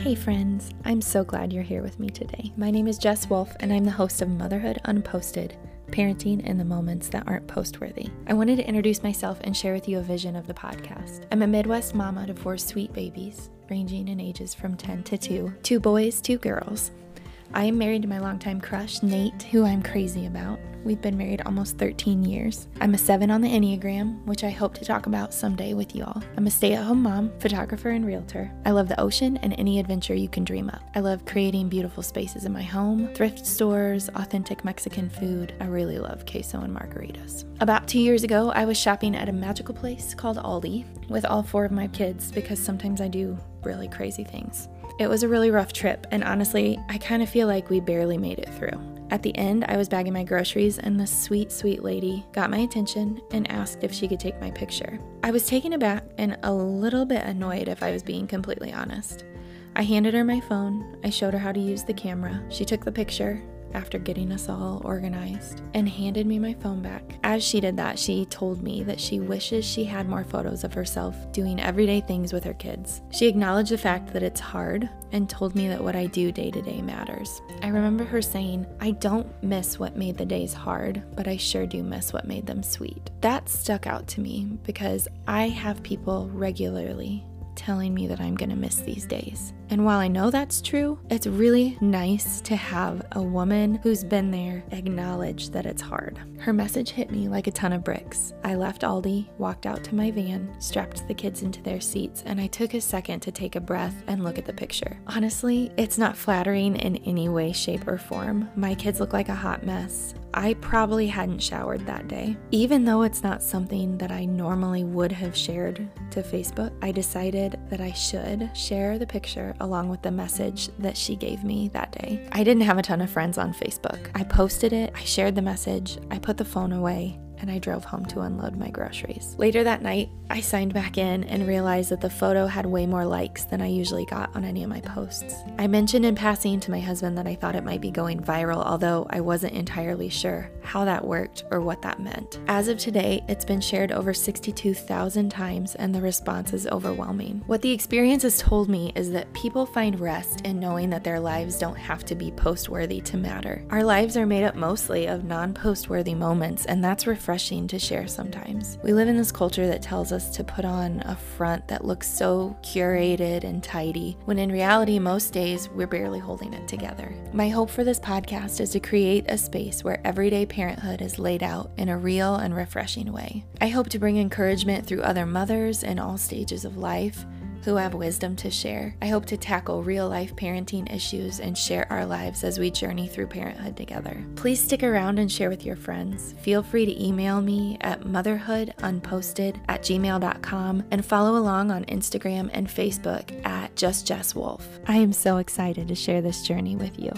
Hey, friends, I'm so glad you're here with me today. My name is Jess Wolf, and I'm the host of Motherhood Unposted Parenting in the Moments That Aren't Postworthy. I wanted to introduce myself and share with you a vision of the podcast. I'm a Midwest mama to four sweet babies, ranging in ages from 10 to 2, two boys, two girls. I am married to my longtime crush, Nate, who I'm crazy about. We've been married almost 13 years. I'm a 7 on the Enneagram, which I hope to talk about someday with y'all. I'm a stay at home mom, photographer, and realtor. I love the ocean and any adventure you can dream of. I love creating beautiful spaces in my home, thrift stores, authentic Mexican food. I really love queso and margaritas. About two years ago, I was shopping at a magical place called Aldi with all four of my kids because sometimes I do really crazy things. It was a really rough trip, and honestly, I kind of feel like we barely made it through. At the end, I was bagging my groceries, and this sweet, sweet lady got my attention and asked if she could take my picture. I was taken aback and a little bit annoyed, if I was being completely honest. I handed her my phone, I showed her how to use the camera. She took the picture, after getting us all organized and handed me my phone back. As she did that, she told me that she wishes she had more photos of herself doing everyday things with her kids. She acknowledged the fact that it's hard and told me that what I do day to day matters. I remember her saying, I don't miss what made the days hard, but I sure do miss what made them sweet. That stuck out to me because I have people regularly telling me that I'm gonna miss these days. And while I know that's true, it's really nice to have a woman who's been there acknowledge that it's hard. Her message hit me like a ton of bricks. I left Aldi, walked out to my van, strapped the kids into their seats, and I took a second to take a breath and look at the picture. Honestly, it's not flattering in any way, shape, or form. My kids look like a hot mess. I probably hadn't showered that day. Even though it's not something that I normally would have shared to Facebook, I decided that I should share the picture along with the message that she gave me that day. I didn't have a ton of friends on Facebook. I posted it, I shared the message, I put the phone away, and I drove home to unload my groceries. Later that night, I signed back in and realized that the photo had way more likes than I usually got on any of my posts. I mentioned in passing to my husband that I thought it might be going viral, although I wasn't entirely sure how that worked or what that meant. As of today, it's been shared over 62,000 times and the response is overwhelming. What the experience has told me is that people find rest in knowing that their lives don't have to be post worthy to matter. Our lives are made up mostly of non post worthy moments, and that's refreshing to share sometimes. We live in this culture that tells us to put on a front that looks so curated and tidy, when in reality, most days we're barely holding it together. My hope for this podcast is to create a space where everyday parenthood is laid out in a real and refreshing way. I hope to bring encouragement through other mothers in all stages of life who have wisdom to share. I hope to tackle real life parenting issues and share our lives as we journey through parenthood together. Please stick around and share with your friends. Feel free to email me at motherhoodunposted at gmail.com and follow along on Instagram and Facebook at Just Jess Wolf. I am so excited to share this journey with you.